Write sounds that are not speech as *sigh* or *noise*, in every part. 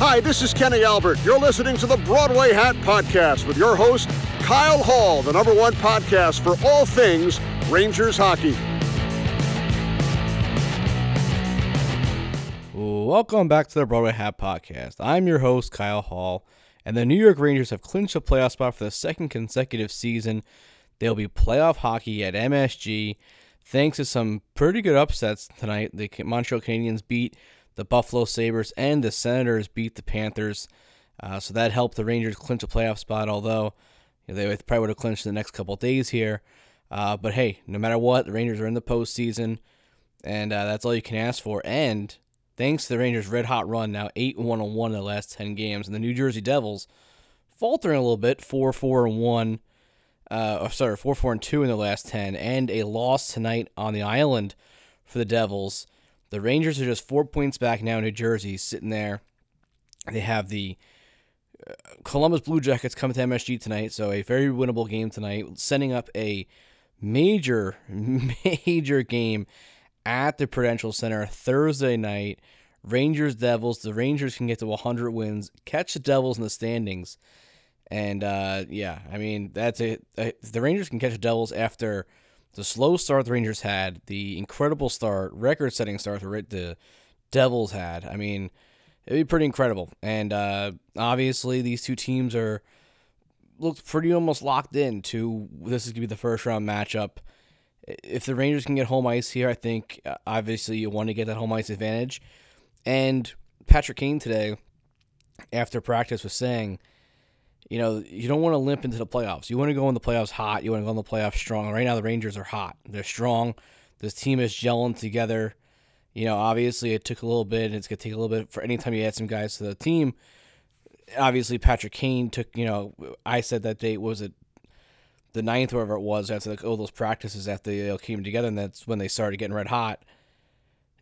Hi, this is Kenny Albert. You're listening to the Broadway Hat Podcast with your host, Kyle Hall, the number one podcast for all things Rangers hockey. Welcome back to the Broadway Hat Podcast. I'm your host, Kyle Hall, and the New York Rangers have clinched a playoff spot for the second consecutive season. They'll be playoff hockey at MSG thanks to some pretty good upsets tonight. The Montreal Canadiens beat the Buffalo Sabres and the Senators beat the Panthers. Uh, so that helped the Rangers clinch a playoff spot, although you know, they probably would have clinched in the next couple days here. Uh, but hey, no matter what, the Rangers are in the postseason, and uh, that's all you can ask for. And thanks to the Rangers' red hot run, now 8 1 1 in the last 10 games, and the New Jersey Devils faltering a little bit, 4 4 and 1. Uh, or sorry, 4 4 and 2 in the last 10, and a loss tonight on the island for the Devils. The Rangers are just four points back now. New Jersey sitting there. They have the uh, Columbus Blue Jackets coming to MSG tonight, so a very winnable game tonight, setting up a major, *laughs* major game at the Prudential Center Thursday night. Rangers Devils. The Rangers can get to 100 wins, catch the Devils in the standings, and uh, yeah, I mean that's it. The Rangers can catch the Devils after the slow start the Rangers had, the incredible start, record setting start the Devils had. I mean, it'd be pretty incredible. And uh, obviously, these two teams are looked pretty almost locked in to this is going to be the first round matchup. If the Rangers can get home ice here, I think uh, obviously you want to get that home ice advantage. And Patrick Kane today, after practice, was saying you know, you don't want to limp into the playoffs. You want to go in the playoffs hot. You want to go in the playoffs strong. Right now, the Rangers are hot. They're strong. This team is gelling together. You know, obviously, it took a little bit. and It's going to take a little bit for any time you add some guys to the team. Obviously, Patrick Kane took, you know, I said that date was it the ninth, wherever it was, after like, all those practices after they all came together, and that's when they started getting red hot.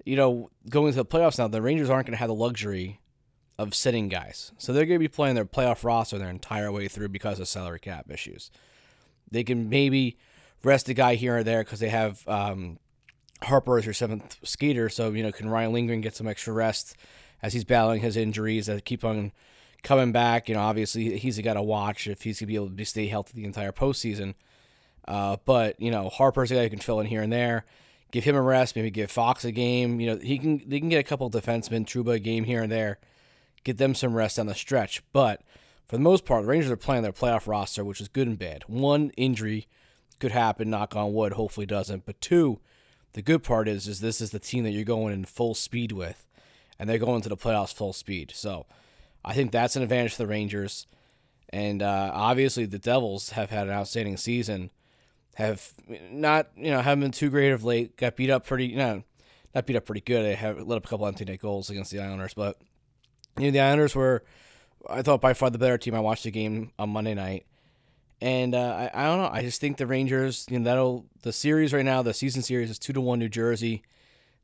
You know, going to the playoffs now, the Rangers aren't going to have the luxury of sitting guys. So they're going to be playing their playoff roster their entire way through because of salary cap issues. They can maybe rest a guy here or there because they have um, Harpur as your seventh skater. So, you know, can Ryan Lindgren get some extra rest as he's battling his injuries that keep on coming back? You know, obviously he's got to watch if he's going to be able to stay healthy the entire postseason. Uh, but, you know, Harpur's a guy who can fill in here and there. Give him a rest, maybe give Fox a game. You know, he can they can get a couple defensemen, Trouba a game here and there get them some rest on the stretch. But for the most part, the Rangers are playing their playoff roster, which is good and bad. One injury could happen, knock on wood, hopefully doesn't. But two, the good part is is this is the team that you're going in full speed with, and they're going to the playoffs full speed. So I think that's an advantage for the Rangers. And uh, obviously, the Devils have had an outstanding season. Have not, you know, haven't been too great of late. Got beat up pretty, you know, not beat up pretty good. They have let up a couple empty net goals against the Islanders, but you know, the Islanders were, I thought, by far the better team. I watched the game on Monday night. And uh, I, I don't know. I just think the Rangers, you know, that'll the series right now. The season series is two to one New Jersey.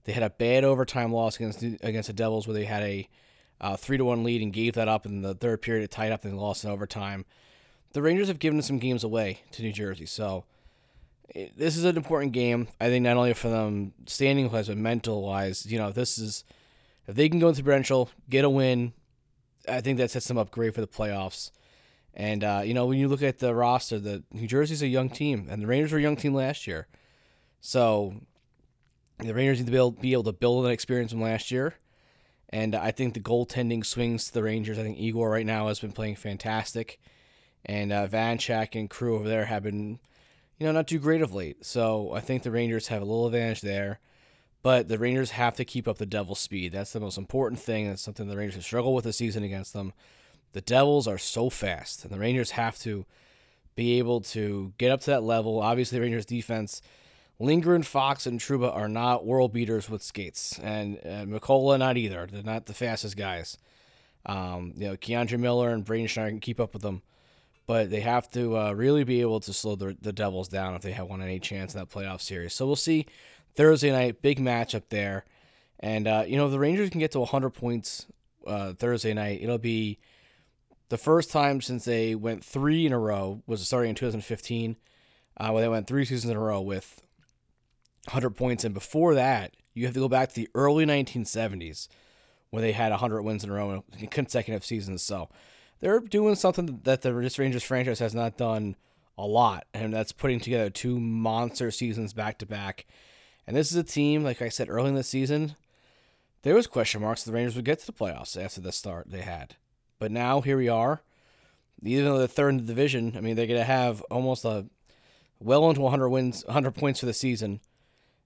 They had a bad overtime loss against against the Devils, where they had a uh, three to one lead and gave that up in the third period. It tied up and lost in overtime. The Rangers have given some games away to New Jersey, so it, this is an important game. I think not only for them standing wise, but mental wise. You know, this is if they can go into Prudential, get a win, I think that sets them up great for the playoffs. And uh, you know, when you look at the roster, the New Jersey's a young team, and the Rangers were a young team last year. So the Rangers need to be able, be able to build an experience from last year. And I think the goaltending swings to the Rangers. I think Igor right now has been playing fantastic, and uh, Vanecek and crew over there have been, you know, not too great of late. So I think the Rangers have a little advantage there. But the Rangers have to keep up the Devils' speed. That's the most important thing. That's something the Rangers have struggled with this season against them. The Devils are so fast, and the Rangers have to be able to get up to that level. Obviously, the Rangers' defense, Lindgren, Fox, and Trouba are not world beaters with skates, and uh, Mikkola not either. They're not the fastest guys. Um, you know, K'Andre Miller and Braden Schneider can keep up with them, but they have to uh, really be able to slow the, the Devils down if they have one any chance in that playoff series. So we'll see Thursday night, big match up there. And, uh, you know, the Rangers can get to 100 points uh, Thursday night, it'll be the first time since they went three in a row, was starting in 2015, uh, where they went three seasons in a row with 100 points. And before that, you have to go back to the early 1970s when they had 100 wins in a row in consecutive seasons. So they're doing something that the Rangers franchise has not done a lot, and that's putting together two monster seasons back to back. And this is a team, like I said early in the season, there was question marks the Rangers would get to the playoffs after the start they had. But now here we are. Even though they're third in the division, I mean they're gonna have almost a well into 100 wins, 100 points for the season,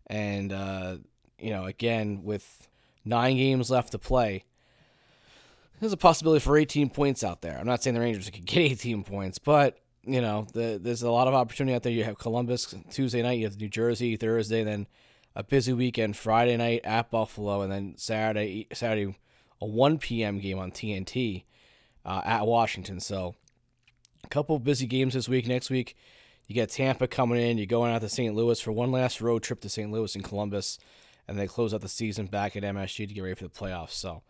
and uh, you know again with nine games left to play, there's a possibility for 18 points out there. I'm not saying the Rangers could get 18 points, but you know the, there's a lot of opportunity out there. You have Columbus Tuesday night, you have New Jersey Thursday, then a busy weekend Friday night at Buffalo, and then Saturday Saturday a 1 p.m. game on TNT uh, at Washington. So a couple busy games this week. Next week you get Tampa coming in. You're going out to St. Louis for one last road trip to St. Louis and Columbus, and they close out the season back at MSG to get ready for the playoffs. So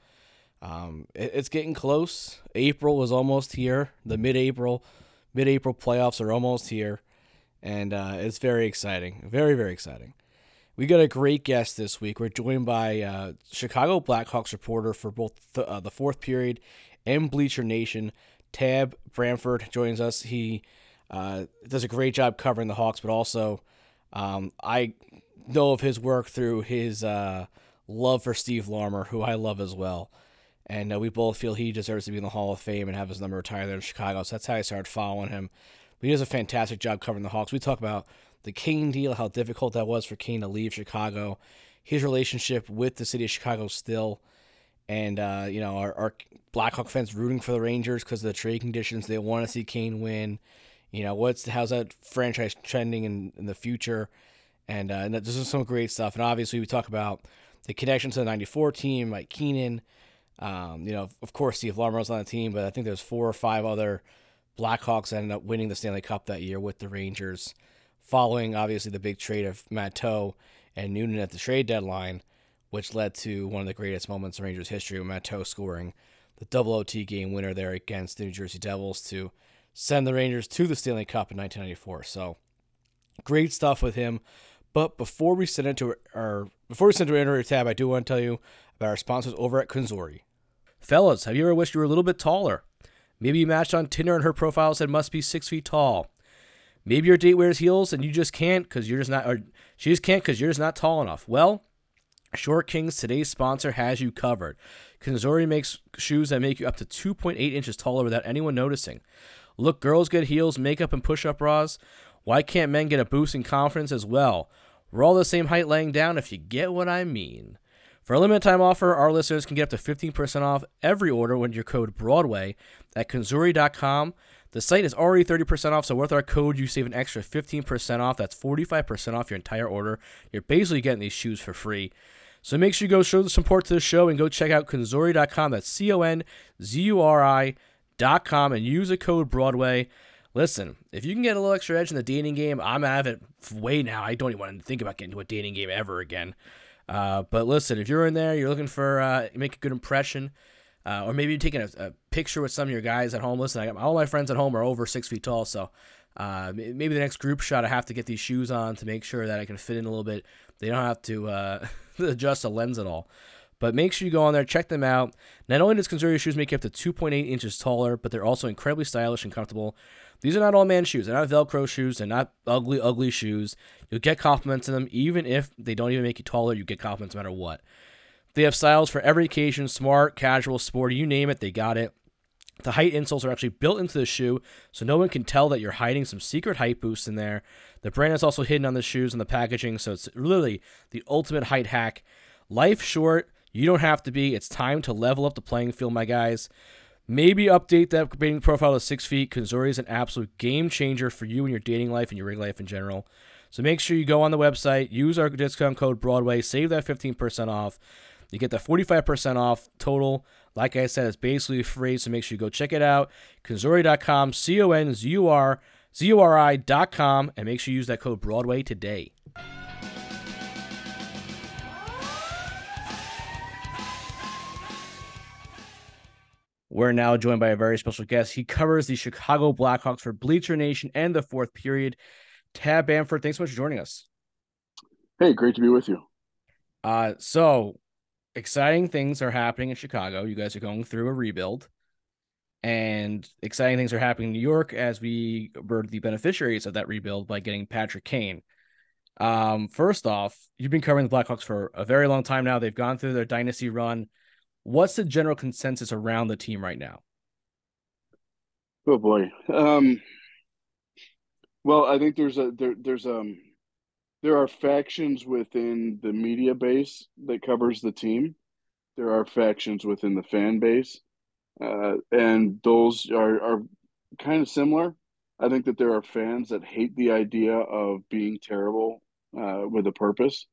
um, it, it's getting close. April is almost here. The mid-April, mid-April playoffs are almost here, and uh, it's very exciting. Very very exciting. We got a great guest this week. We're joined by uh, Chicago Blackhawks reporter for both the, uh, the fourth period and Bleacher Nation. Tab Bamford joins us. He uh, does a great job covering the Hawks, but also um, I know of his work through his uh, love for Steve Larmer, who I love as well. And uh, we both feel he deserves to be in the Hall of Fame and have his number retired there in Chicago. So that's how I started following him. But he does a fantastic job covering the Hawks. We talk about the Kane deal, how difficult that was for Kane to leave Chicago, his relationship with the city of Chicago still, and uh, you know our, our Blackhawk fans rooting for the Rangers because of the trade conditions. They want to see Kane win. You know what's how's that franchise trending in, in the future, and, uh, and this is some great stuff. And obviously we talk about the connection to the '94 team, Mike Keenan. Um, you know, of course, Steve Larmer's on the team, but I think there's four or five other Blackhawks that ended up winning the Stanley Cup that year with the Rangers following obviously the big trade of Matteau and Noonan at the trade deadline, which led to one of the greatest moments in Rangers history with Matteau scoring the double OT game winner there against the New Jersey Devils to send the Rangers to the Stanley Cup in 1994. So great stuff with him. But before we send into our before we send to our tab, I do want to tell you about our sponsors over at Conzuri. Fellas, have you ever wished you were a little bit taller? Maybe you matched on Tinder and her profile said must be six feet tall. Maybe your date wears heels and you just can't because you're just not, or she just can't because you're just not tall enough. Well, Short Kings, today's sponsor, has you covered. Conzuri makes shoes that make you up to 2.8 inches taller without anyone noticing. Look, girls get heels, makeup, and push up bras. Why can't men get a boost in confidence as well? We're all the same height laying down if you get what I mean. For a limited time offer, our listeners can get up to 15% off every order with your code BROADWAY at conzuri.com. The site is already 30% off, so with our code, you save an extra 15% off. That's 45% off your entire order. You're basically getting these shoes for free. So make sure you go show the support to the show and go check out Conzuri.com. That's C O N Z U R I.com and use the code Broadway. Listen, if you can get a little extra edge in the dating game, I'm out of it way now. I don't even want to think about getting into a dating game ever again. Uh, but listen, if you're in there, you're looking for uh, make a good impression, uh, or maybe you're taking a, a, picture with some of your guys at home. Listen, I got all my friends at home are over six feet tall, so uh, maybe the next group shot I have to get these shoes on to make sure that I can fit in a little bit. They don't have to uh, *laughs* adjust the lens at all. But make sure you go on there, check them out. Not only does Conzuri shoes make you up to 2.8 inches taller, but they're also incredibly stylish and comfortable. These are not all man shoes. They're not Velcro shoes. They're not ugly, ugly shoes. You'll get compliments in them, even if they don't even make you taller. You get compliments no matter what. They have styles for every occasion smart, casual, sporty, you name it, they got it. The height insoles are actually built into the shoe, so no one can tell that you're hiding some secret height boost in there. The brand is also hidden on the shoes and the packaging, so it's really the ultimate height hack. Life short, you don't have to be. It's time to level up the playing field, my guys. Maybe update that dating profile to six feet. Conzuri is an absolute game changer for you in your dating life and your rig life in general. So make sure you go on the website, use our discount code Broadway, save that 15% off. You get the 45% off total. Like I said, it's basically free, so make sure you go check it out. Conzuri.com, C O N Z U R Z U R I.com, and make sure you use that code Broadway today. We're now joined by a very special guest. He covers the Chicago Blackhawks for Bleacher Nation and the fourth period. Tab Bamford, thanks so much for joining us. Hey, great to be with you. Uh, so exciting things are happening in Chicago. You guys are going through a rebuild, and exciting things are happening in New York as we were the beneficiaries of that rebuild by getting Patrick Kane. Um, first off, you've been covering the Blackhawks for a very long time now. They've gone through their dynasty run. What's the general consensus around the team right now? Oh boy. Um, well, I think there's a there there's um there are factions within the media base that covers the team. There are factions within the fan base, uh, and those are are kind of similar. I think that there are fans that hate the idea of being terrible uh, with a purpose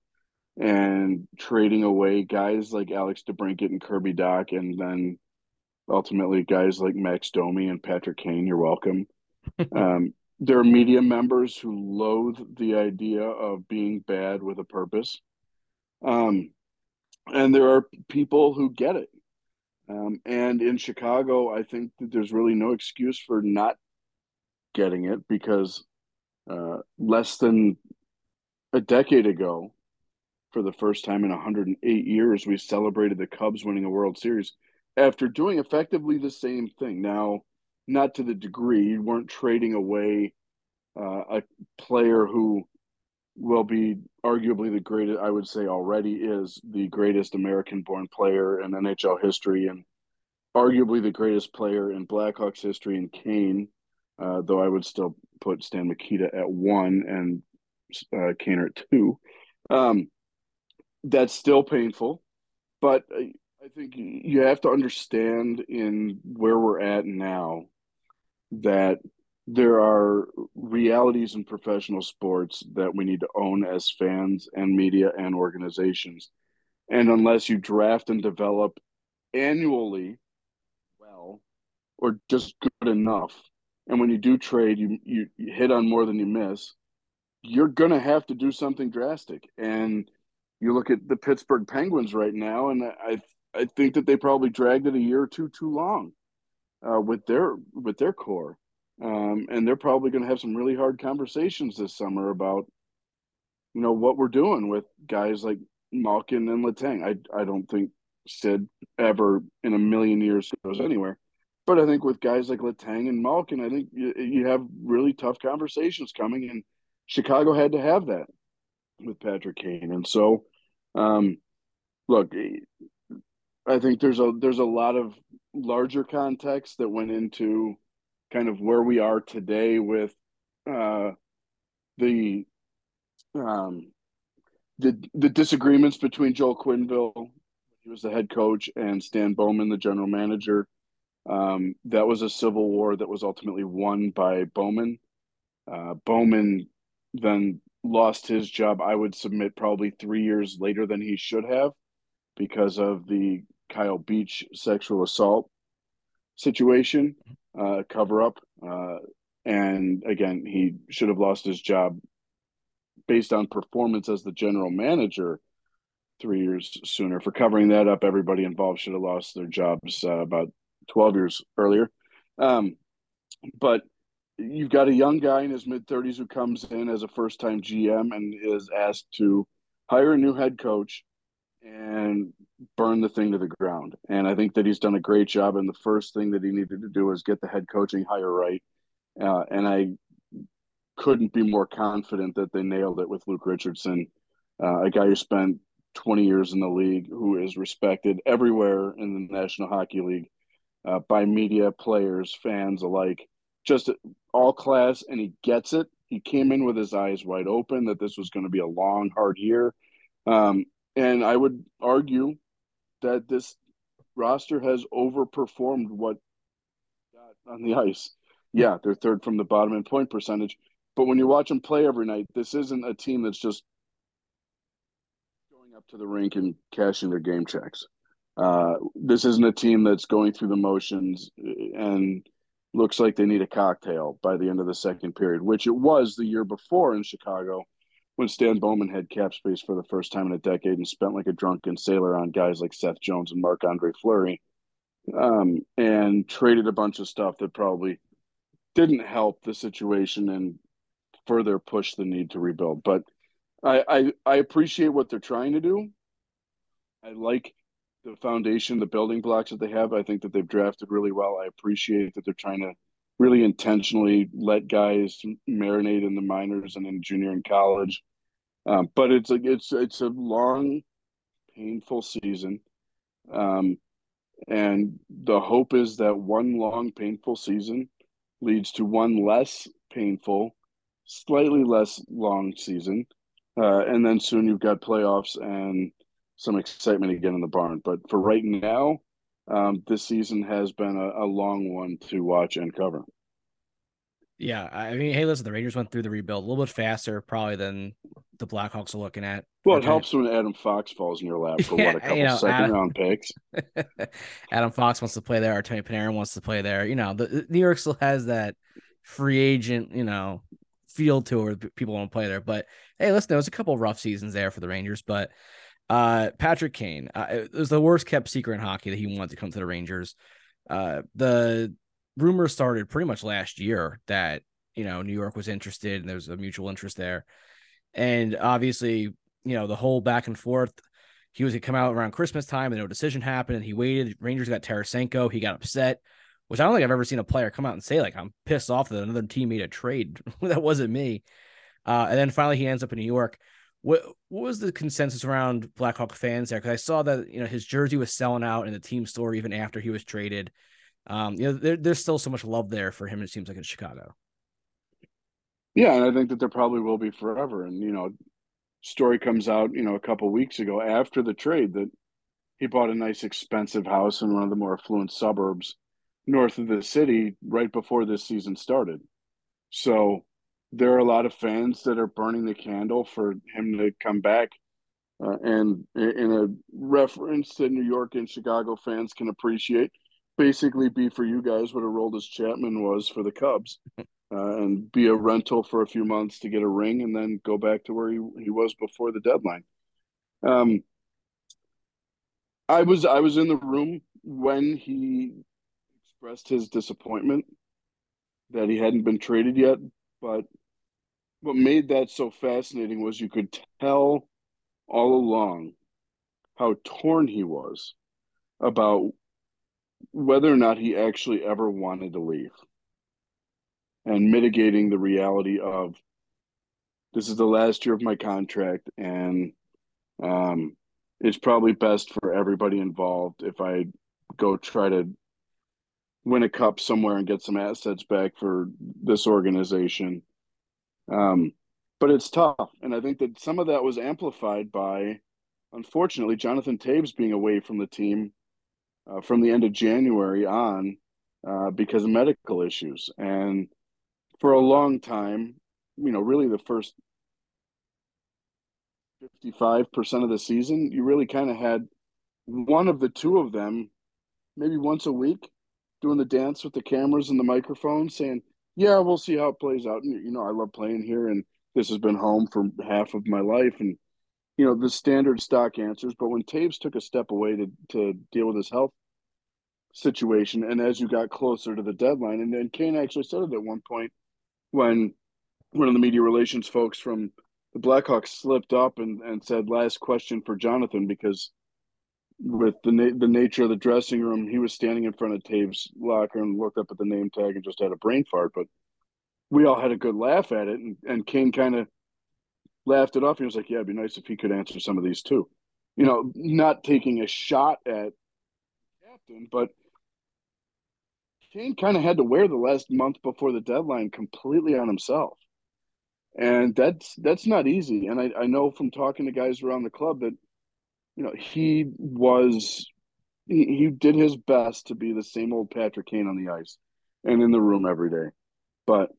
and trading away guys like Alex DeBrincat and Kirby Dach, and then ultimately guys like Max Domi and Patrick Kane. You're welcome. *laughs* um, there are media members who loathe the idea of being bad with a purpose. Um, and there are people who get it. Um, and in Chicago, I think that there's really no excuse for not getting it because uh, less than a decade ago, for the first time in 108 years, we celebrated the Cubs winning a World Series after doing effectively the same thing. Now, not to the degree you weren't trading away uh, a player who will be arguably the greatest. I would say already is the greatest American-born player in NHL history, and arguably the greatest player in Blackhawks history in Kane. Uh, though I would still put Stan Mikita at one and uh, Kane at two. Um, that's still painful, but I, I think you have to understand in where we're at now that there are realities in professional sports that we need to own as fans and media and organizations. And unless you draft and develop annually well or just good enough, and when you do trade, you, you, you hit on more than you miss, you're going to have to do something drastic. And you look at the Pittsburgh Penguins right now, and I I think that they probably dragged it a year or two too long uh, with their with their core, um, and they're probably going to have some really hard conversations this summer about you know what we're doing with guys like Malkin and Letang. I I don't think Sid ever in a million years goes anywhere. But I think with guys like Letang and Malkin, I think you, you have really tough conversations coming, and Chicago had to have that with Patrick Kane. And so, um, look, I think there's a there's a lot of larger context that went into kind of where we are today with uh, the um, the the disagreements between Joel Quenneville, he was the head coach, and Stan Bowman, the general manager. Um, that was a civil war that was ultimately won by Bowman. Uh, Bowman then lost his job. I would submit probably three years later than he should have because of the Kyle Beach sexual assault situation, uh, cover up. Uh, and again, he should have lost his job based on performance as the general manager three years sooner. For covering that up, everybody involved should have lost their jobs uh, about 12 years earlier. Um, but you've got a young guy in his mid 30s who comes in as a first time GM and is asked to hire a new head coach and burn the thing to the ground. And I think that he's done a great job. And the first thing that he needed to do was get the head coaching hire right. Uh, and I couldn't be more confident that they nailed it with Luke Richardson, uh, a guy who spent 20 years in the league, who is respected everywhere in the National Hockey League uh, by media, players, fans alike. Just all class, and he gets it. He came in with his eyes wide open that this was going to be a long, hard year. Um, and I would argue that this roster has overperformed what got on the ice. Yeah, they're third from the bottom in point percentage, but when you watch them play every night, this isn't a team that's just going up to the rink and cashing their game checks. Uh, this isn't a team that's going through the motions and looks like they need a cocktail by the end of the second period, which it was the year before in Chicago when Stan Bowman had cap space for the first time in a decade and spent like a drunken sailor on guys like Seth Jones and Marc Andre Fleury, um, and traded a bunch of stuff that probably didn't help the situation and further push the need to rebuild. But I, I, I appreciate what they're trying to do. I like the foundation, the building blocks that they have. I think that they've drafted really well. I appreciate that they're trying to really intentionally let guys marinate in the minors and in junior and college. Um, but it's a it's it's a long, painful season, um, and the hope is that one long painful season leads to one less painful, slightly less long season, uh, and then soon you've got playoffs and some excitement again in the barn. But for right now, um, this season has been a, a long one to watch and cover. Yeah, I mean, hey, listen, the Rangers went through the rebuild a little bit faster, probably than the Blackhawks are looking at. Well, it helps when Adam Fox falls in your lap for *laughs* yeah, what a couple you know, second Adam, round picks. *laughs* Adam Fox wants to play there. Artemi Panarin wants to play there. You know, the, New York still has that free agent, you know, field to where people want to play there. But hey, listen, there was a couple rough seasons there for the Rangers, but uh, Patrick Kane, uh, it was the worst kept secret in hockey that he wanted to come to the Rangers. Uh, the rumors started pretty much last year that you know New York was interested and there was a mutual interest there, and obviously you know the whole back and forth. He was to come out around Christmas time and no decision happened, and he waited. Rangers got Tarasenko. He got upset, which I don't think I've ever seen a player come out and say like I'm pissed off that another team made a trade *laughs* that wasn't me. Uh, and then finally he ends up in New York. What what was the consensus around Blackhawk fans there? Because I saw that you know his jersey was selling out in the team store even after he was traded. Um, you know, there, there's still so much love there for him. It seems like in Chicago. Yeah, and I think that there probably will be forever. And you know, story comes out, you know, a couple weeks ago after the trade that he bought a nice expensive house in one of the more affluent suburbs north of the city right before this season started. So there are a lot of fans that are burning the candle for him to come back. Uh, and in a reference that New York and Chicago fans can appreciate, basically be for you guys what a role Aroldis Chapman was for the Cubs, *laughs* uh, and be a rental for a few months to get a ring, and then go back to where he, he was before the deadline. Um, I was I was in the room when he expressed his disappointment that he hadn't been traded yet, but what made that so fascinating was you could tell all along how torn he was about whether or not he actually ever wanted to leave and mitigating the reality of this is the last year of my contract and um, it's probably best for everybody involved if I go try to win a cup somewhere and get some assets back for this organization. Um, but it's tough. And I think that some of that was amplified by, unfortunately, Jonathan Toews being away from the team uh, from the end of January on uh, because of medical issues. And for a long time, you know, really the first 55% of the season, you really kind of had one of the two of them, maybe once a week, doing the dance with the cameras and the microphone, saying, Yeah, we'll see how it plays out. And, you know, I love playing here, and this has been home for half of my life. And you know the standard stock answers. But when Toews took a step away to to deal with his health situation, and as you got closer to the deadline, and then Kane actually said it at one point when one of the media relations folks from the Blackhawks slipped up and, and said, "Last question for Jonathan," because with the na- the nature of the dressing room, he was standing in front of Toews's locker and looked up at the name tag and just had a brain fart. But we all had a good laugh at it, and, and Kane kind of laughed it off. He was like, "Yeah, it'd be nice if he could answer some of these too." You know, not taking a shot at captain, but Kane kind of had to wear the last month before the deadline completely on himself, and that's that's not easy. And I, I know from talking to guys around the club that you know he was he, he did his best to be the same old Patrick Kane on the ice and in the room every day, but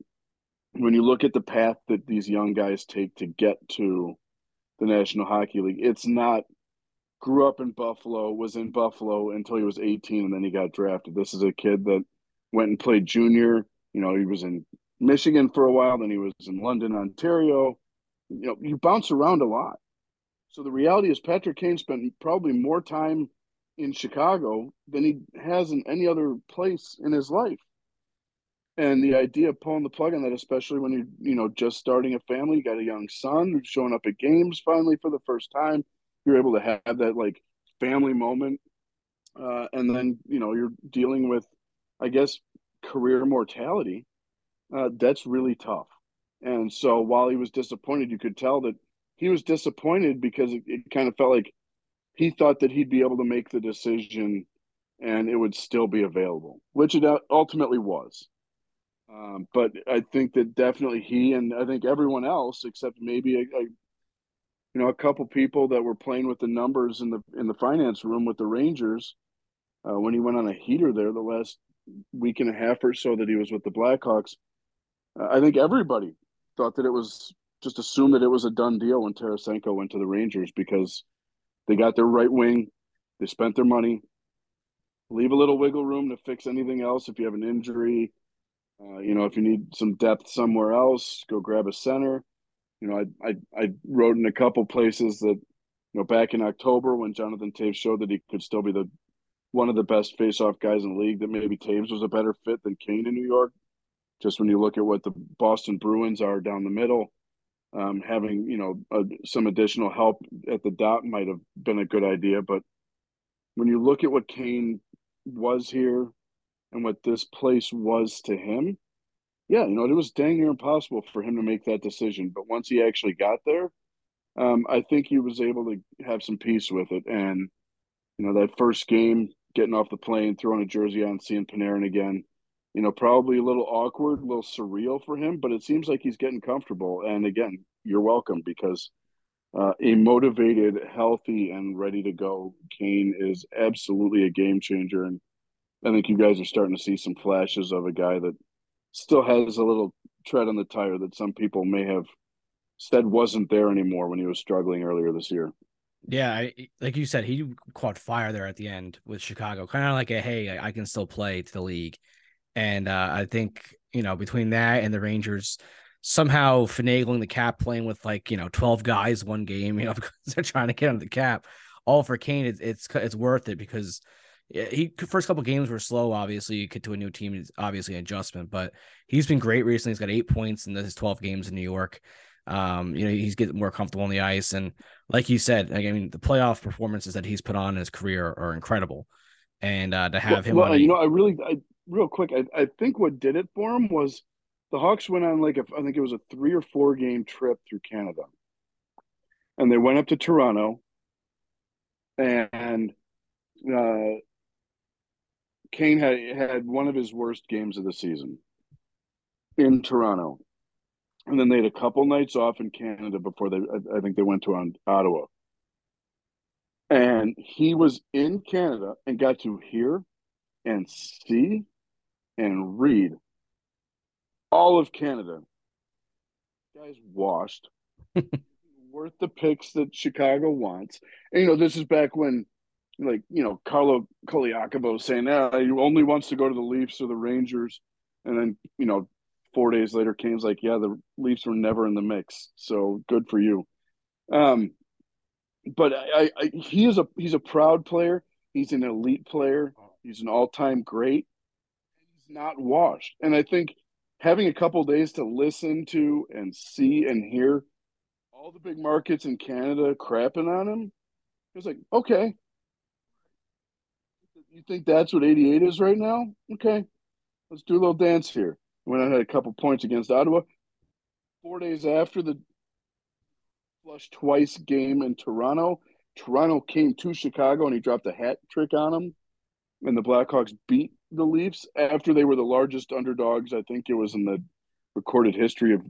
when you look at the path that these young guys take to get to the National Hockey League, it's not grew up in Buffalo, was in Buffalo until he was 18 and then he got drafted. This is a kid that went and played junior. You know, he was in Michigan for a while, then he was in London, Ontario. You know, you bounce around a lot. So the reality is Patrick Kane spent probably more time in Chicago than he has in any other place in his life. And the idea of pulling the plug on that, especially when you're, you know, just starting a family, you got a young son who's showing up at games finally for the first time. You're able to have that like family moment uh, and then you know you're dealing with, I guess, career mortality. Uh, that's really tough. And so while he was disappointed, you could tell that he was disappointed because it, it kind of felt like he thought that he'd be able to make the decision and it would still be available, which it ultimately was. Um, but I think that definitely he and I think everyone else, except maybe a, a, you know a couple people that were playing with the numbers in the in the finance room with the Rangers, uh, when he went on a heater there the last week and a half or so that he was with the Blackhawks, uh, I think everybody thought that it was just assume that it was a done deal when Tarasenko went to the Rangers because they got their right wing, they spent their money, leave a little wiggle room to fix anything else if you have an injury. Uh, you know, if you need some depth somewhere else, go grab a center. You know, I I, I wrote in a couple places that you know back in October when Jonathan Toews showed that he could still be the one of the best face-off guys in the league, that maybe Toews was a better fit than Kane in New York. Just when you look at what the Boston Bruins are down the middle, um, having you know some additional help at the dot might have been a good idea. But when you look at what Kane was here and what this place was to him, yeah, you know, it was dang near impossible for him to make that decision. But once he actually got there, um, I think he was able to have some peace with it. And, you know, that first game, getting off the plane, throwing a jersey on, seeing Panarin again, you know, probably a little awkward, a little surreal for him, but it seems like he's getting comfortable. And again, you're welcome because uh, a motivated, healthy, and ready to go Kane is absolutely a game changer. And I think you guys are starting to see some flashes of a guy that still has a little tread on the tire that some people may have said wasn't there anymore when he was struggling earlier this year. Yeah, I, like you said, he caught fire there at the end with Chicago, kind of like a hey, I can still play to the league. And uh, I think you know between that and the Rangers somehow finagling the cap, playing with like you know twelve guys one game, *laughs* you know because they're trying to get on the cap. All for Kane, it's it's, it's worth it because he first couple games were slow. Obviously, you get to a new team, is obviously an adjustment, but he's been great recently. He's got eight points in his twelve games in New York. Um, you know, he's getting more comfortable on the ice, and like you said, I mean, the playoff performances that he's put on in his career are incredible. And uh, to have him, well, on you know, I really, I, real quick, I, I think what did it for him was the Hawks went on like a, I think it was a three or four game trip through Canada, and they went up to Toronto, and uh, Kane had had one of his worst games of the season in Toronto, and then they had a couple nights off in Canada before they, I, I think they went to on Ottawa, and he was in Canada and got to hear and see and read all of Canada. Guys washed. *laughs* worth the picks that Chicago wants. And you know, this is back when like, you know, Carlo Colaiacovo saying, "Yeah, he only wants to go to the Leafs or the Rangers." And then, you know, 4 days later Kane's like, "Yeah, the Leafs were never in the mix." So, good for you. Um but I, I he is a he's a proud player. He's an elite player. He's an all-time great. Not washed. And I think having a couple days to listen to and see and hear all the big markets in Canada crapping on him, it was like, okay, you think that's what 88 is right now? Okay, let's do a little dance here. When I had a couple points against Ottawa, four days after the flush twice game in Toronto, Toronto came to Chicago and he dropped a hat trick on him, and the Blackhawks beat the Leafs after they were the largest underdogs. I think it was in the recorded history of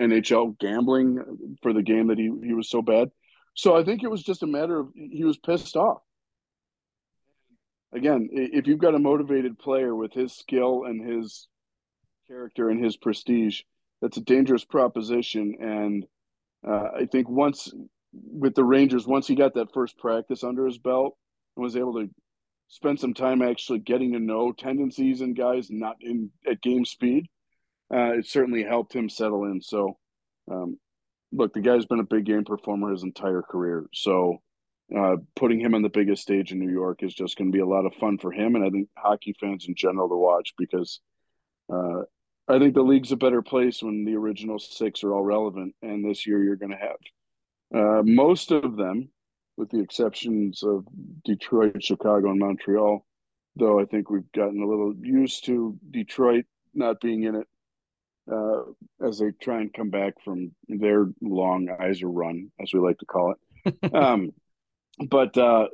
NHL gambling for the game that he, he was so bad. So I think it was just a matter of he was pissed off. Again, if you've got a motivated player with his skill and his character and his prestige, that's a dangerous proposition. And uh, I think once with the Rangers, once he got that first practice under his belt and was able to spend some time actually getting to know tendencies and guys not in at game speed. Uh, it certainly helped him settle in. So, um, look, the guy's been a big game performer his entire career. So, uh, putting him on the biggest stage in New York is just going to be a lot of fun for him, and I think hockey fans in general to watch because uh, I think the league's a better place when the original six are all relevant. And this year, you're going to have uh, most of them with the exceptions of Detroit, Chicago, and Montreal. Though I think we've gotten a little used to Detroit not being in it uh, as they try and come back from their long Yzer run, as we like to call it. *laughs* um, but uh,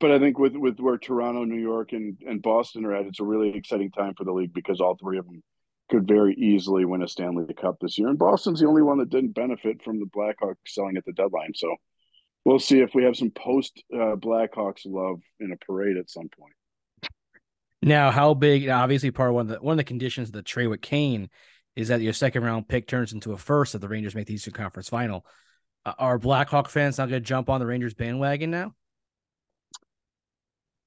but I think with with where Toronto, New York, and and Boston are at, it's a really exciting time for the league because all three of them could very easily win a Stanley Cup this year. And Boston's the only one that didn't benefit from the Blackhawks selling at the deadline. So we'll see if we have some post uh, Blackhawks love in a parade at some point. Now, how big? Obviously, part of one of the one of the conditions of the trade with Kane is that your second round pick turns into a first if the Rangers make the Eastern Conference Final. Uh, are Blackhawk fans not going to jump on the Rangers bandwagon now?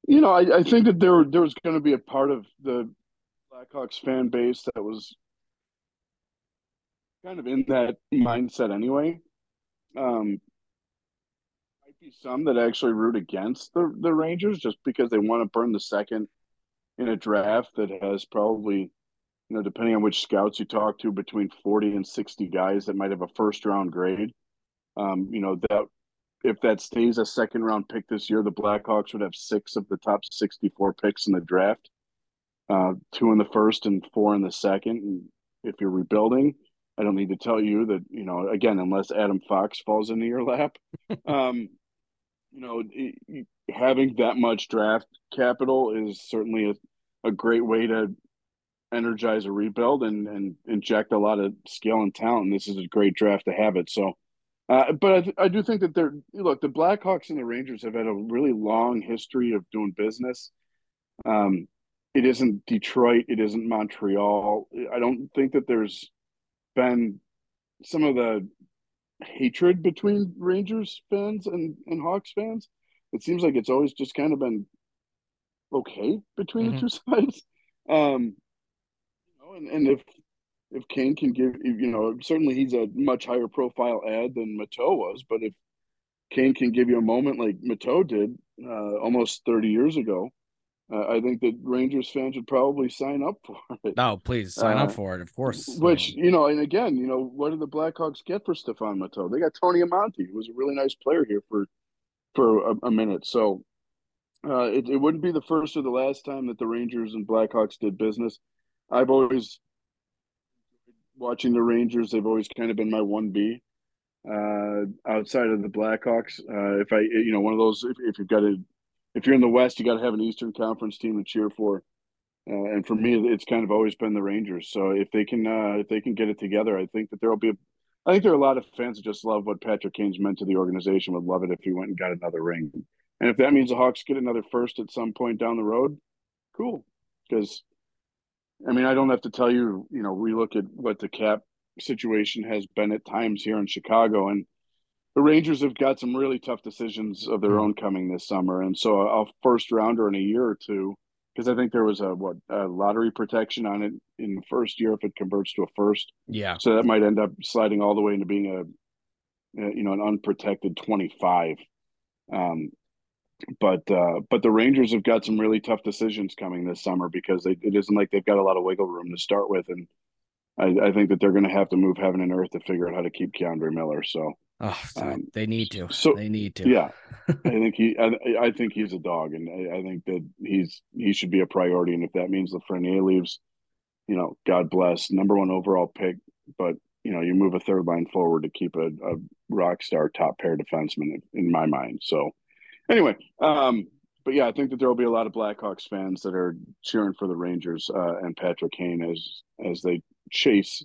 You know, I, I think that there there was going to be a part of the Blackhawks fan base that was kind of in that mindset anyway. Um, be some that actually root against the the Rangers just because they want to burn the second in a draft that has probably you know, depending on which scouts you talk to, between 40 and 60 guys that might have a first round grade. Um, you know, that if that stays a second round pick this year, the Blackhawks would have six of the top 64 picks in the draft, uh, two in the first and four in the second. And if you're rebuilding, I don't need to tell you that, you know, again, unless Adam Fox falls into your lap, *laughs* um, you know, having that much draft capital is certainly a, a great way to energize a rebuild and, and inject a lot of skill and talent. And this is a great draft to have it. So, uh, but I, th- I, do think that they're look the Blackhawks and the Rangers have had a really long history of doing business. Um, it isn't Detroit, it isn't Montreal. I don't think that there's been some of the hatred between Rangers fans and, and Hawks fans. It seems like it's always just kind of been okay between mm-hmm. the two *laughs* sides. Um, and, and if if Kane can give, you know, certainly he's a much higher profile ad than Matteau was, but if Kane can give you a moment like Matteau did uh, almost 30 years ago, uh, I think that Rangers fans would probably sign up for *laughs* it. No, please sign uh, up for it, of course. Which, you know, and again, you know, what did the Blackhawks get for Stefan Matteau? They got Tony Amonte, who was a really nice player here for for a, a minute. So uh, it, it wouldn't be the first or the last time that the Rangers and Blackhawks did business. I've always watching the Rangers. They've always kind of been my one B. Uh, outside of the Blackhawks, uh, if I, you know, one of those, if, if you've got to, if you're in the West, you got to have an Eastern Conference team to cheer for. Uh, and for me, it's kind of always been the Rangers. So if they can, uh, if they can get it together, I think that there will be. A, I think there are a lot of fans that just love what Patrick Kane's meant to the organization. Would love it if he went and got another ring. And if that means the Hawks get another first at some point down the road, cool. Because I mean, I don't have to tell you, you know, we look at what the cap situation has been at times here in Chicago, and the Rangers have got some really tough decisions of their mm-hmm. own coming this summer. And so a first rounder in a year or two, because I think there was a what a lottery protection on it in the first year if it converts to a first. Yeah. So that might end up sliding all the way into being a, you know, an unprotected twenty five. Um, but uh, but the Rangers have got some really tough decisions coming this summer because they, it isn't like they've got a lot of wiggle room to start with, and I, I think that they're going to have to move heaven and earth to figure out how to keep K'Andre Miller. So, oh, um, they need to. So they need to. Yeah, *laughs* I think he. I, I, think he's a dog, and I, I, think that he's he should be a priority. And if that means Lafreniere leaves, you know, God bless, number one overall pick. But you know, you move a third line forward to keep a, a rock star top pair defenseman in, in my mind. So anyway, um, but yeah, I think that there will be a lot of Blackhawks fans that are cheering for the Rangers uh, and Patrick Kane as as they chase,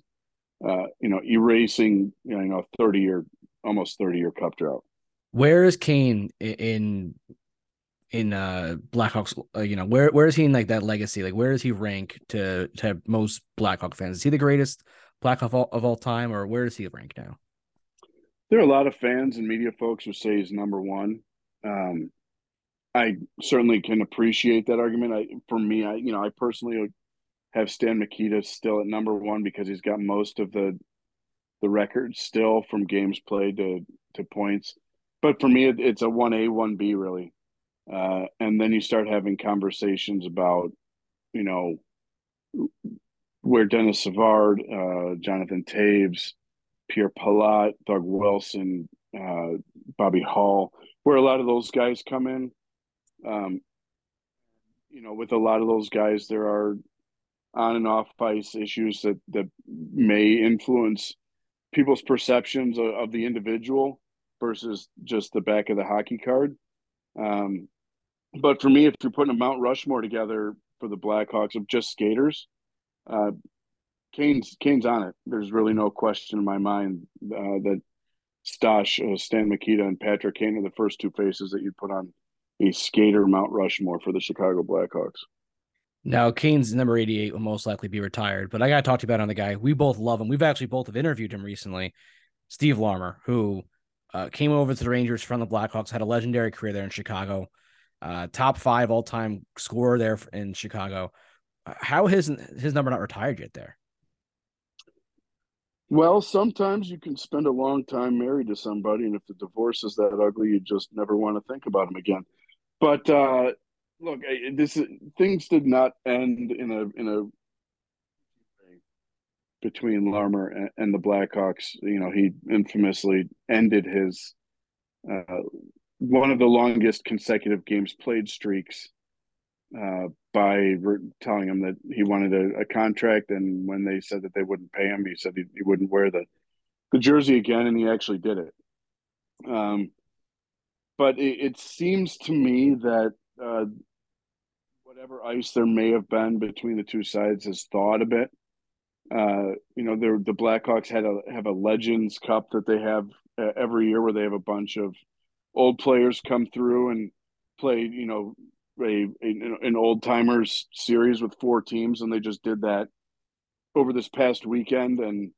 uh, you know, erasing you know a thirty year, almost thirty year Cup drought. Where is Kane in in uh Blackhawks? Uh, you know, where where is he in like that legacy? Like, where does he rank to to most Blackhawk fans? Is he the greatest Blackhawk of all, of all time, or where does he rank now? There are a lot of fans and media folks who say he's number one. Um, I certainly can appreciate that argument. I, for me, I you know, I personally have Stan Mikita still at number one because he's got most of the the record still from games played to to points. But for me, it, it's a one A, one B really. Uh, and then you start having conversations about, you know, where Denis Savard, uh, Jonathan Toews, Pierre Pilote, Doug Wilson, uh, Bobby Hull, where a lot of those guys come in. Um, you know, with a lot of those guys, there are on and off ice issues that that may influence people's perceptions of, of the individual versus just the back of the hockey card. Um, but for me, if you're putting a Mount Rushmore together for the Blackhawks of just skaters, uh, Kane's Kane's on it. There's really no question in my mind uh, that Stosh, uh, Stan Mikita, and Patrick Kane are the first two faces that you'd put on a skater Mount Rushmore for the Chicago Blackhawks. Now, Kane's number 88 will most likely be retired, but I got to talk to you about on the guy. We both love him. We've actually both have interviewed him recently. Steve Larmer, who uh, came over to the Rangers from the Blackhawks, had a legendary career there in Chicago, uh, top five all time scorer there in Chicago. Uh, how his his number not retired yet there? Well, sometimes you can spend a long time married to somebody, and if the divorce is that ugly, you just never want to think about them again. But uh, look, this things did not end in a in a between Larmer and, and the Blackhawks. You know, he infamously ended his uh, one of the longest consecutive games played streaks uh, by re- telling him that he wanted a, a, contract, and when they said that they wouldn't pay him, he said he, he wouldn't wear the the jersey again, and he actually did it. Um, but it, it seems to me that uh, whatever ice there may have been between the two sides has thawed a bit. Uh, you know, the Blackhawks had a have a Legends Cup that they have uh, every year, where they have a bunch of old players come through and play. You know, a, a an old timers series with four teams, and they just did that over this past weekend. And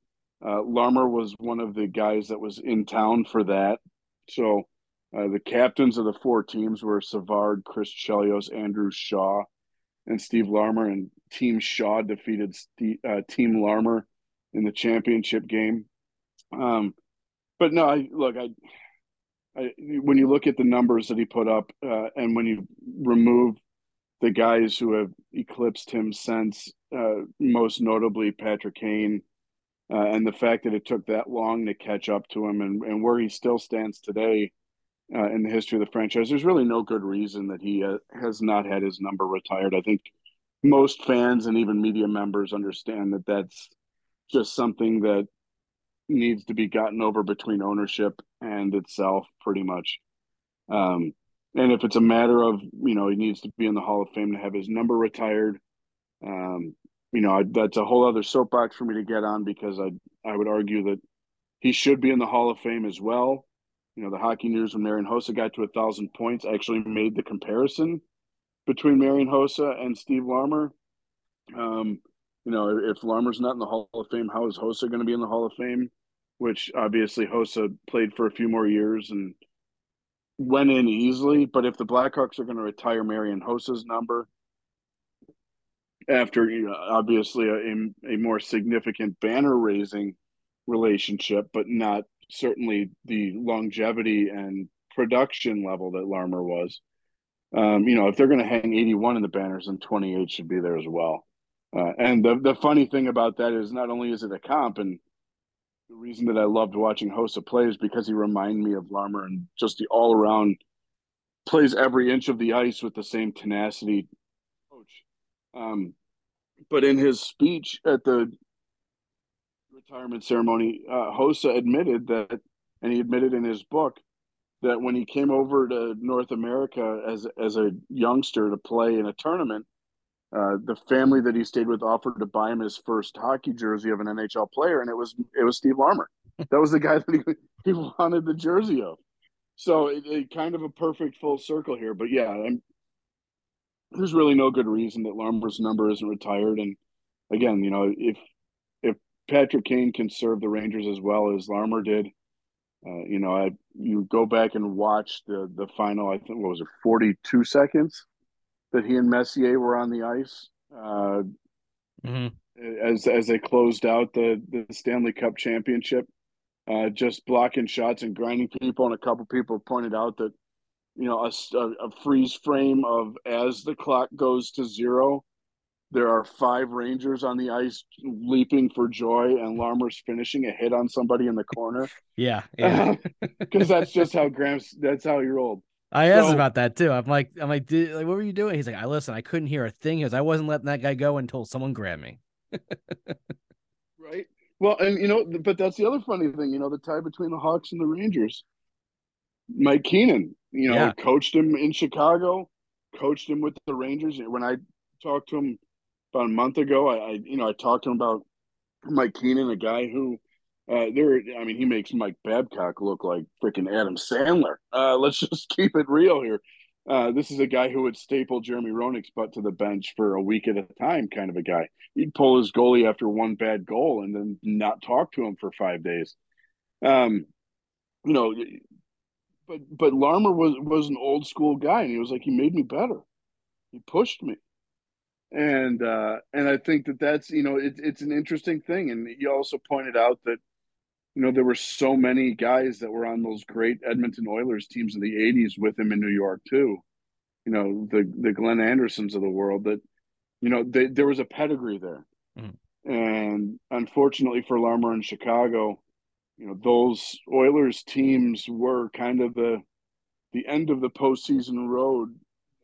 uh, Larmer was one of the guys that was in town for that. So uh, the captains of the four teams were Savard, Chris Chelios, Andrew Shaw, and Steve Larmer. And Team Shaw defeated Steve, uh, Team Larmer in the championship game. Um, but no, I look, I I, when you look at the numbers that he put up, uh, and when you remove the guys who have eclipsed him since, uh, most notably Patrick Kane, uh, and the fact that it took that long to catch up to him, and, and where he still stands today uh, in the history of the franchise, there's really no good reason that he uh, has not had his number retired. I think most fans and even media members understand that that's just something that needs to be gotten over between ownership and itself, pretty much. Um, and if it's a matter of you know he needs to be in the Hall of Fame to have his number retired, um, you know I, that's a whole other soapbox for me to get on because I I would argue that he should be in the Hall of Fame as well. You know the Hockey News when Marian Hossa got to a thousand points actually made the comparison between Marian Hossa and Steve Larmer. Um, you know if Larmer's not in the Hall of Fame, how is Hossa going to be in the Hall of Fame? which obviously Hossa played for a few more years and went in easily. But if the Blackhawks are going to retire Marian Hossa's number after you know, obviously a, a more significant banner raising relationship, but not certainly the longevity and production level that Larmer was. Um, you know, if they're going to hang 81 in the banners, then 28 should be there as well. Uh, and the the funny thing about that is not only is it a comp, and the reason that I loved watching Hossa play is because he reminded me of Larmer and just the all around plays every inch of the ice with the same tenacity coach. Um, but in his speech at the retirement ceremony, uh, Hossa admitted that, and he admitted in his book that when he came over to North America as as a youngster to play in a tournament, uh, the family that he stayed with offered to buy him his first hockey jersey of an NHL player, and it was it was Steve Larmer. That was the guy that he, he wanted the jersey of. So it, it kind of a perfect full circle here. But yeah, I'm, there's really no good reason that Larmer's number isn't retired. And again, you know, if Patrick Kane can serve the Rangers as well as Larmer did, uh, you know, I you go back and watch the the final. I think what was it, 42 seconds that he and Messier were on the ice uh, mm-hmm. as as they closed out the the Stanley Cup championship, uh, just blocking shots and grinding people. And a couple people pointed out that you know a, a freeze frame of as the clock goes to zero there are five Rangers on the ice leaping for joy, and Larmer's finishing a hit on somebody in the corner. *laughs* Yeah, *laughs* yeah. Because that's just how Gramps. That's how he rolled. I asked so, about that too. I'm like, I'm like, like, what were you doing? He's like, I listen. I couldn't hear a thing. He goes, I wasn't letting that guy go until someone grabbed me. right. Well, and you know, but that's the other funny thing. You know, the tie between the Hawks and the Rangers. Mike Keenan, you know, yeah. coached him in Chicago, coached him with the Rangers. When I talked to him about a month ago, I, I you know, I talked to him about Mike Keenan, a guy who uh, there, I mean, he makes Mike Babcock look like freaking Adam Sandler. Uh, let's *laughs* just keep it real here. Uh, this is a guy who would staple Jeremy Roenick's butt to the bench for a week at a time, kind of a guy. He'd pull his goalie after one bad goal and then not talk to him for five days. Um, you know, but but Larmer was was an old school guy, and he was like, he made me better. He pushed me, and uh, and I think that that's you know it, it's an interesting thing. And he also pointed out that you know, there were so many guys that were on those great Edmonton Oilers teams in the '80s with him in New York too. You know, the the Glenn Andersons of the world. That you know, they, there was a pedigree there, mm. and unfortunately for Larmer in Chicago, you know, those Oilers teams were kind of the the end of the postseason road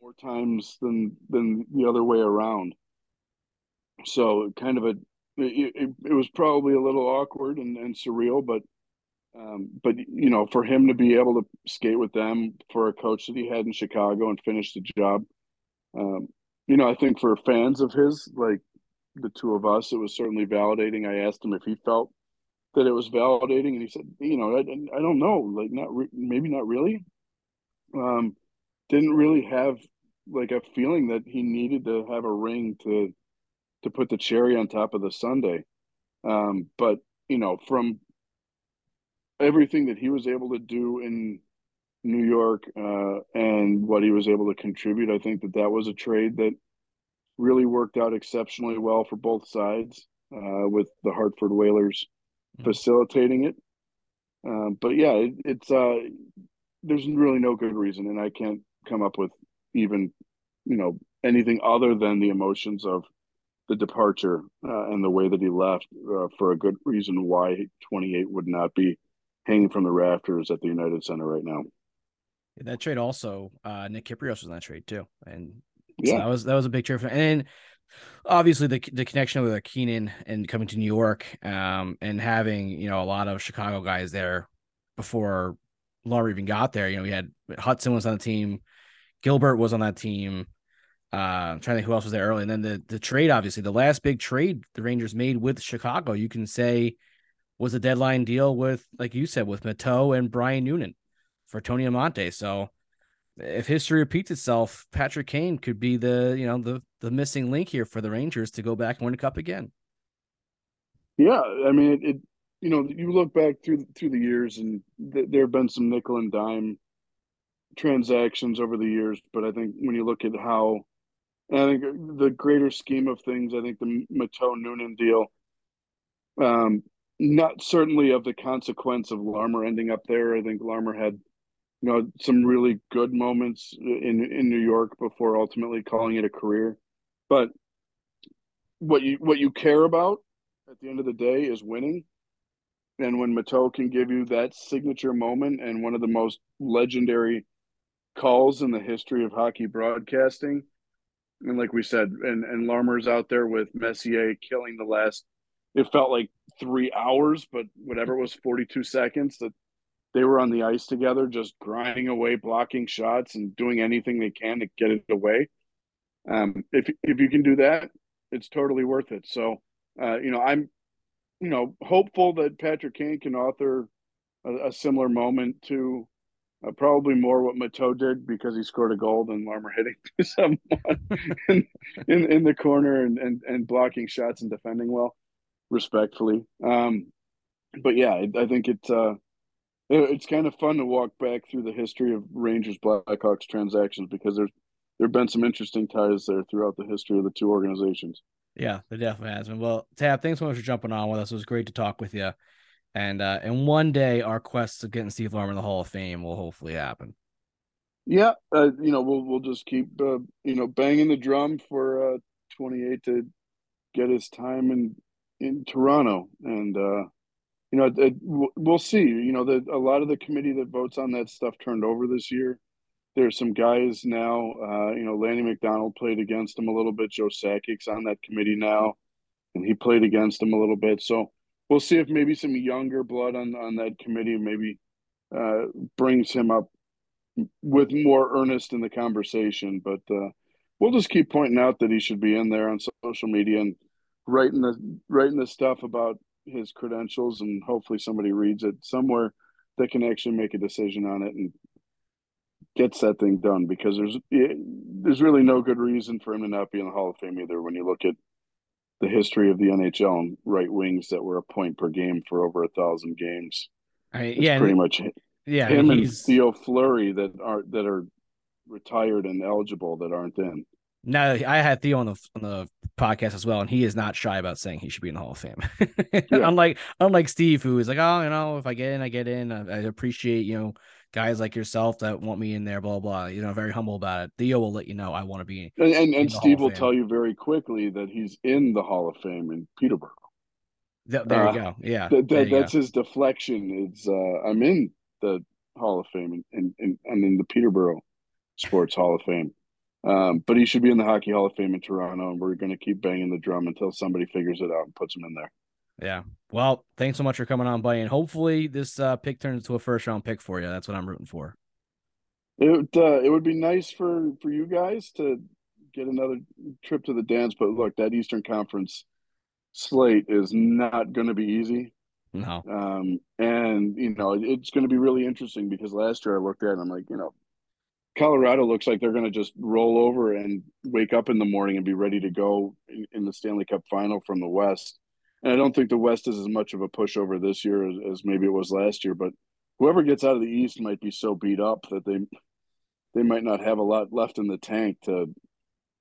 more times than than the other way around. So, kind of a it, it, it, was probably a little awkward and, and surreal, but um, but you know, for him to be able to skate with them for a coach that he had in Chicago and finish the job, um, you know, I think for fans of his, like the two of us, it was certainly validating. I asked him if he felt that it was validating, and he said, you know, I, I don't know, like not re- maybe not really. Um, didn't really have like a feeling that he needed to have a ring to to put the cherry on top of the Sunday. Um, but you know, from everything that he was able to do in New York uh, and what he was able to contribute, I think that that was a trade that really worked out exceptionally well for both sides, uh, with the Hartford Whalers mm-hmm. facilitating it. Um, but yeah, it, it's uh, there's really no good reason, and I can't come up with even you know anything other than the emotions of the departure uh, and the way that he left uh, for a good reason why 28 would not be hanging from the rafters at the United Center right now. That trade also, uh, Nick Kypreos was in that trade too, and so yeah, that was that was a big trade for. And obviously the the connection with Keenan and coming to New York, um, and having you know a lot of Chicago guys there before Larmer even got there. You know, we had Hudson was on the team, Gilbert was on that team. Uh, I'm trying to think who else was there early, and then the the trade, obviously, the last big trade the Rangers made with Chicago, you can say was a deadline deal with, like you said, with Matteau and Brian Noonan for Tony Amonte. So if history repeats itself, Patrick Kane could be the you know the the missing link here for the Rangers to go back and win a cup again. Yeah, I mean it. it you know, you look back through through the years, and th- there have been some nickel and dime transactions over the years. But I think when you look at how I think the greater scheme of things, I think the Matteau Noonan deal, um, not certainly of the consequence of Larmer ending up there. I think Larmer had, you know, some really good moments in in New York before ultimately calling it a career. But what you what you care about at the end of the day is winning. And when Matteau can give you that signature moment and one of the most legendary calls in the history of hockey broadcasting, and like we said, and and Larmer's out there with Messier killing the last. It felt like three hours, but whatever it was, forty-two seconds that they were on the ice together, just grinding away, blocking shots, and doing anything they can to get it away. Um, if if you can do that, it's totally worth it. So, uh, you know, I'm, you know, hopeful that Patrick Kane can author a, a similar moment to uh, probably more what Matteau did because he scored a goal than Larmer hitting *laughs* someone in, in, in the corner and, and and blocking shots and defending well, respectfully. Um, but yeah, I, I think it's uh, it, it's kind of fun to walk back through the history of Rangers Blackhawks transactions because there's there have been some interesting ties there throughout the history of the two organizations. Yeah, there definitely has been. Well, Tab, thanks so much for jumping on with us. It was great to talk with you. And uh, and one day our quest of getting Steve Larmer in the Hall of Fame will hopefully happen. Yeah, uh, you know we'll we'll just keep uh, you know banging the drum for uh, 28 to get his time in in Toronto, and uh, you know, it, it, we'll see. You know, the, a lot of the committee that votes on that stuff turned over this year. There's some guys now. Uh, you know, Lanny McDonald played against him a little bit. Joe Sakic's on that committee now, and he played against him a little bit. So we'll see if maybe some younger blood on on that committee maybe uh, brings him up with more earnest in the conversation. But uh, we'll just keep pointing out that he should be in there on social media and writing the writing the stuff about his credentials, and hopefully somebody reads it somewhere that can actually make a decision on it and gets that thing done. Because there's there's really no good reason for him to not be in the Hall of Fame either. When you look at the history of the NHL and right wings that were a point per game for over a thousand games. I mean, yeah, pretty much yeah, him and and Theo Fleury that are that are retired and eligible that aren't in. Now I had Theo on the on the podcast as well, and he is not shy about saying he should be in the Hall of Fame. *laughs* yeah. unlike unlike Steve, who is like, oh, you know, if I get in, I get in. I, I, appreciate you know guys like yourself that want me in there. Blah blah. You know, very humble about it. Theo will let you know I want to be. And and, and Steve will tell you very quickly that he's in the Hall of Fame in Peterborough. Th- there you uh, go. Yeah, th- th- that's go. his deflection. It's uh, I'm in the Hall of Fame and and I'm in the Peterborough Sports Hall of Fame. Um, but he should be in the Hockey Hall of Fame in Toronto, and we're going to keep banging the drum until somebody figures it out and puts him in there. Yeah. Well, thanks so much for coming on, buddy, and hopefully this uh, pick turns into a first round pick for you. That's what I'm rooting for. It uh, it would be nice for for you guys to get another trip to the dance, but look, that Eastern Conference slate is not going to be easy. No. Um, and you know it's going to be really interesting because last year I looked at it and I'm like, you know, Colorado looks like they're going to just roll over and wake up in the morning and be ready to go in, in, the Stanley Cup final from the West. And I don't think the West is as much of a pushover this year as, as maybe it was last year. But whoever gets out of the East might be so beat up that they they might not have a lot left in the tank to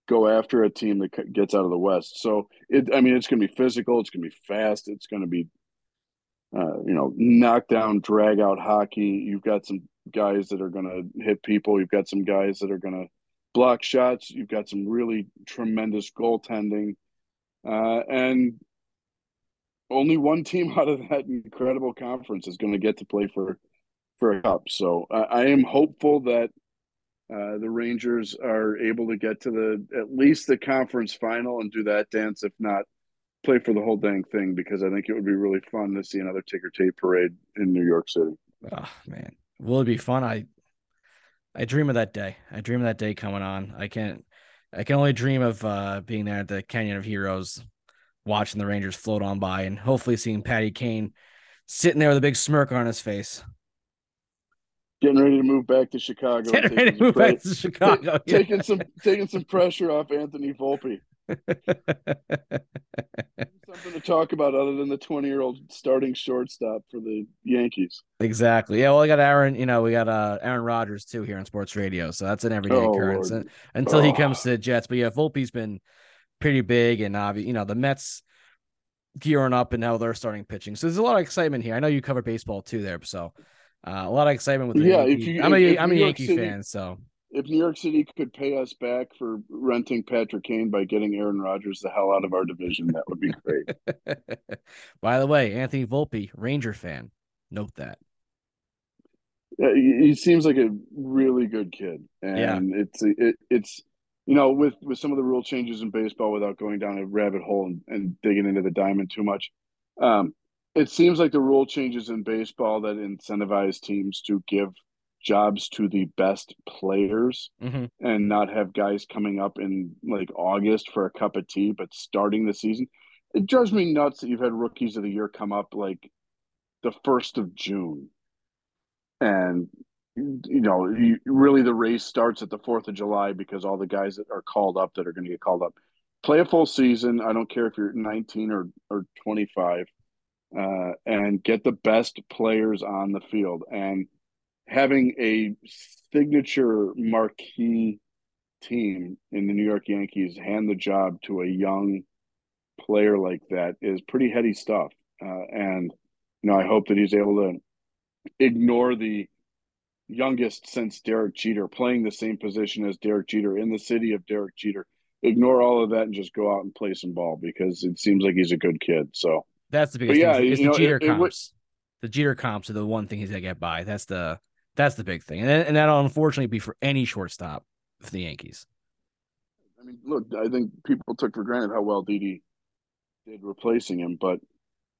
go after a team that gets out of the West. So it, I mean, it's going to be physical. It's going to be fast. It's going to be, uh, you know, knockdown, drag out hockey. You've got some guys that are going to hit people. You've got some guys that are going to block shots. You've got some really tremendous goaltending. Uh, and only one team *laughs* out of that incredible conference is going to get to play for for a cup. So I am hopeful that uh, the Rangers are able to get to the at least the conference final and do that dance, if not play for the whole dang thing, because I think it would be really fun to see another ticker tape parade in New York City. Oh man, will it be fun? I I dream of that day. I dream of that day coming on. I can't. I can only dream of uh, being there at the Canyon of Heroes, watching the Rangers float on by, and hopefully seeing Patty Kane sitting there with a big smirk on his face. Getting ready to move back to Chicago. Getting ready to move back to Chicago. *laughs* taking some taking some pressure off Anthony Volpe. *laughs* Something to talk about other than the 20 year old starting shortstop for the Yankees. Exactly. Yeah. Well, we got Aaron, you know, we got uh, Aaron Rodgers too here on sports radio. So that's an everyday oh, occurrence Lord. until oh. he comes to the Jets. But yeah, Volpe's been pretty big. And, obvious. you know, the Mets gearing up and now they're starting pitching. So there's a lot of excitement here. I know you cover baseball too there. So uh, a lot of excitement with the yeah. Yankee. If you, I'm a, if I'm a Yankee City, fan. So if New York City could pay us back for renting Patrick Kane by getting Aaron Rodgers the hell out of our division, that would be great. *laughs* by the way, Anthony Volpe, Ranger fan. Note that. Yeah, he seems like a really good kid, and yeah. it's it, it's you know with with some of the rule changes in baseball, without going down a rabbit hole and, and digging into the diamond too much, um, it seems like the rule changes in baseball that incentivize teams to give jobs to the best players mm-hmm. and not have guys coming up in like August for a cup of tea, but starting the season. It drives me nuts that you've had rookies of the year come up like the first of June. And you know, you, really the race starts at the 4th of July because all the guys that are called up that are going to get called up play a full season. I don't care if you're 19 or, or 25 uh, and get the best players on the field. And having a signature marquee team in the New York Yankees hand the job to a young player like that is pretty heady stuff. Uh, and, you know, I hope that he's able to ignore the youngest since Derek Jeter playing the same position as Derek Jeter in the city of Derek Jeter. ignore all of that and just go out and play some ball because it seems like he's a good kid. So that's the biggest. yeah, thing. The know, Jeter it- it comps. the Jeter comps are the one thing he's gonna get by. That's the that's the big thing, and and that'll unfortunately be for any shortstop for the Yankees. I mean, look, I think people took for granted how well Didi did replacing him, but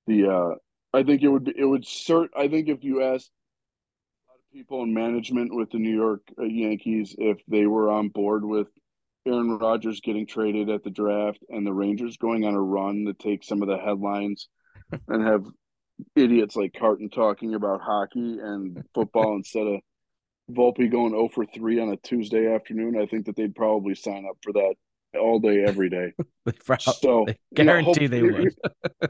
the uh I think it would be it would cert. I think if you asked a lot of people in management with the New York uh, Yankees if they were on board with Aaron Rodgers getting traded at the draft and the Rangers going on a run to take some of the headlines *laughs* and have idiots like Carton talking about hockey and football *laughs* instead of Volpe going 0 for 3 on a Tuesday afternoon, I think that they'd probably sign up for that all day, every day. *laughs* They prob- So they you know, guarantee hope- they would.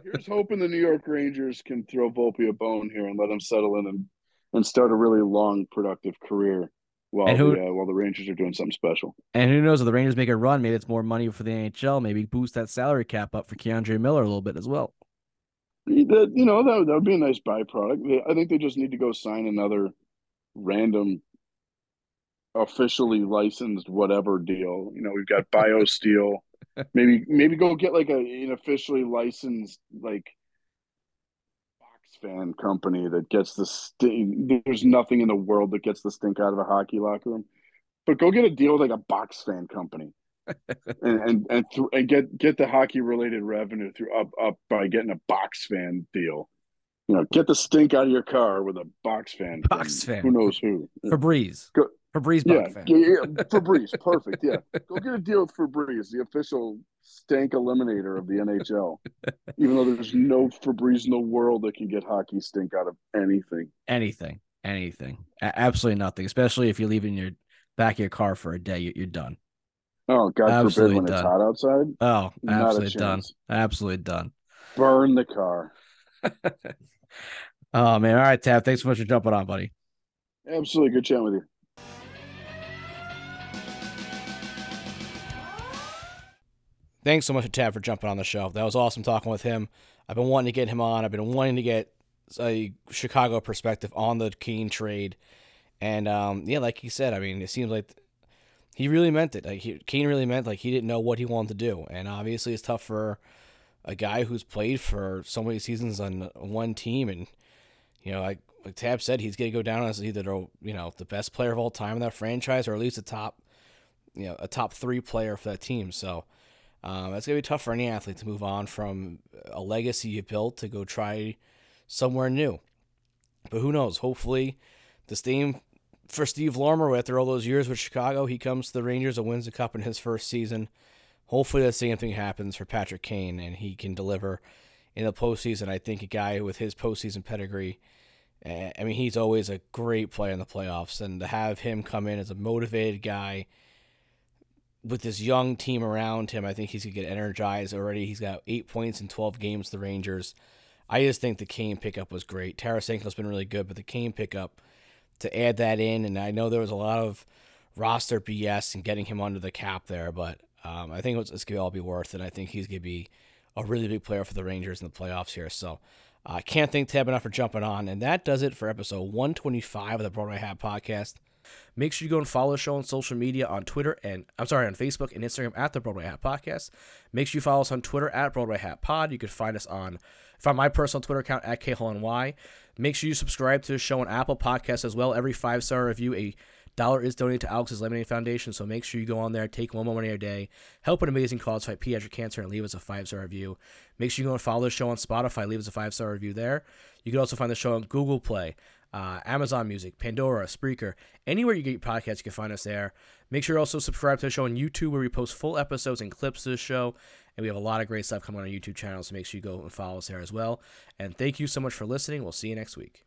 Here's hoping the New York Rangers can throw Volpe a bone here and let him settle in and, and start a really long, productive career while who- the uh, while the Rangers are doing something special. And who knows if the Rangers make a run, maybe it's more money for the NHL. Maybe boost that salary cap up for K'Andre Miller a little bit as well. That you know that would, that would be a nice byproduct. I think they just need to go sign another random, officially licensed whatever deal. You know, we've got *laughs* BioSteel. maybe maybe go get like a an officially licensed like fan company that gets the stink. There's nothing in the world that gets the stink out of a hockey locker room. But go get a deal with like a box fan company. *laughs* and and and, th- and get get the hockey related revenue through up up by getting a box fan deal. You know, get the stink out of your car with a box fan. Box fan. Who knows who? Febreze. Go- Febreze Yeah, fan. yeah, yeah, *laughs* Febreze, perfect. Yeah, go get a deal with Febreze, the official stank eliminator of the NHL. Even though there's no Febreze in the world that can get hockey stink out of anything. Anything. Anything. A- absolutely nothing. Especially if you leave it in your back of your car for a day, you- you're done. Oh God Absolutely forbid when done. it's hot outside. Oh, absolutely done. Absolutely done. Burn the car. *laughs* Oh man. All right, Tab. Thanks so much for jumping on, buddy. Absolutely good chatting with you. Thanks so much to Tab for jumping on the show. That was awesome talking with him. I've been wanting to get him on. I've been wanting to get a Chicago perspective on the Kane trade. And um, yeah, like he said, I mean, it seems like he really meant it. Like he, really meant like he didn't know what he wanted to do. And obviously, it's tough for a guy who's played for so many seasons on one team. And you know, like like Tab said, he's going to go down as either the, you know the best player of all time in that franchise, or at least a top, you know, a top three player for that team. So. Um, it's gonna be tough for any athlete to move on from a legacy you built to go try somewhere new. But who knows? Hopefully, the same for Steve Larmer after all those years with Chicago, he comes to the Rangers and wins the cup in his first season. Hopefully, the same thing happens for Patrick Kane and he can deliver in the postseason. I think a guy with his postseason pedigree. I mean, he's always a great player in the playoffs, and to have him come in as a motivated guy with this young team around him, I think he's gonna get energized already. He's got eight points in twelve games. The Rangers. I just think the Kane pickup was great. Tarasenko's been really good, but the Kane pickup to add that in, and I know there was a lot of roster BS and getting him under the cap there, but um, I think it's, it's gonna all be worth it. I think he's gonna be a really big player for the Rangers in the playoffs here. So I uh, can't thank Tab enough for jumping on, and that does it for episode 125 of the Broadway Hat Podcast. Make sure you go and follow the show on social media on Twitter and I'm sorry on Facebook and Instagram at the Broadway Hat Podcast. Make sure you follow us on Twitter at Broadway Hat Pod. You can find us on find my personal Twitter account at KHLNY. Make sure you subscribe to the show on Apple Podcasts as well. Every five star review, a dollar is donated to Alex's Lemonade Foundation. So make sure you go on there, take one moment of your day, help an amazing cause fight pediatric cancer, and leave us a five star review. Make sure you go and follow the show on Spotify, leave us a five star review there. You can also find the show on Google Play uh, Amazon Music, Pandora, Spreaker, anywhere you get your podcasts, you can find us there. Make sure you also subscribe to the show on YouTube, where we post full episodes and clips of the show. And we have a lot of great stuff coming on our YouTube channel, so make sure you go and follow us there as well. And thank you so much for listening. We'll see you next week.